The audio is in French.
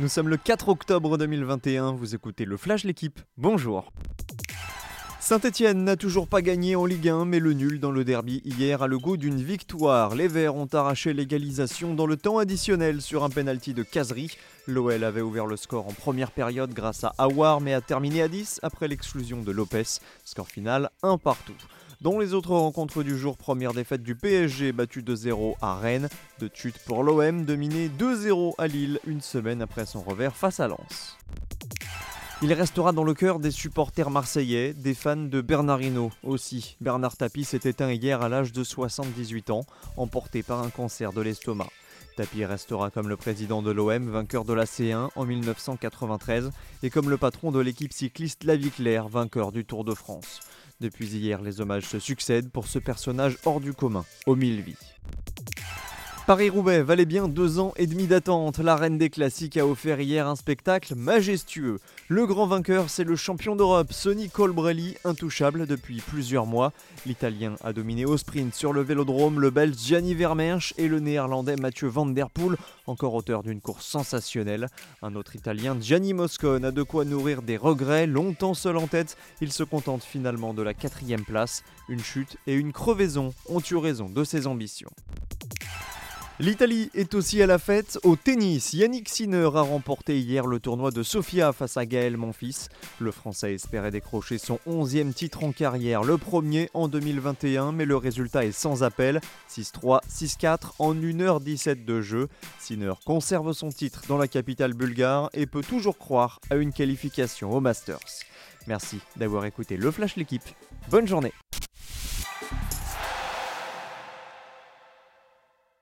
Nous sommes le 4 octobre 2021, vous écoutez le Flash L'équipe, bonjour Saint-Etienne n'a toujours pas gagné en Ligue 1, mais le nul dans le derby hier a le goût d'une victoire. Les Verts ont arraché l'égalisation dans le temps additionnel sur un penalty de Casery. L'OL avait ouvert le score en première période grâce à Awar, mais a terminé à 10 après l'exclusion de Lopez. Score final 1 partout. Dans les autres rencontres du jour, première défaite du PSG battu 2-0 à Rennes, de chute pour l'OM dominé 2-0 à Lille une semaine après son revers face à Lens. Il restera dans le cœur des supporters marseillais, des fans de Bernardino aussi. Bernard Tapie s'est éteint hier à l'âge de 78 ans, emporté par un cancer de l'estomac. Tapie restera comme le président de l'OM, vainqueur de la C1 en 1993, et comme le patron de l'équipe cycliste La Vie Claire, vainqueur du Tour de France. Depuis hier, les hommages se succèdent pour ce personnage hors du commun, aux mille vies. Paris-Roubaix valait bien deux ans et demi d'attente. La reine des classiques a offert hier un spectacle majestueux. Le grand vainqueur, c'est le champion d'Europe, Sonny Colbrelli, intouchable depuis plusieurs mois. L'Italien a dominé au sprint sur le vélodrome le Belge Gianni Vermeersch et le Néerlandais Mathieu Van Der Poel, encore auteur d'une course sensationnelle. Un autre Italien, Gianni Moscone, a de quoi nourrir des regrets. Longtemps seul en tête, il se contente finalement de la quatrième place. Une chute et une crevaison ont eu raison de ses ambitions. L'Italie est aussi à la fête au tennis. Yannick Sinner a remporté hier le tournoi de Sofia face à Gaël Monfils. Le Français espérait décrocher son 11e titre en carrière, le premier en 2021, mais le résultat est sans appel. 6-3, 6-4 en 1h17 de jeu. Sinner conserve son titre dans la capitale bulgare et peut toujours croire à une qualification au Masters. Merci d'avoir écouté le Flash l'équipe. Bonne journée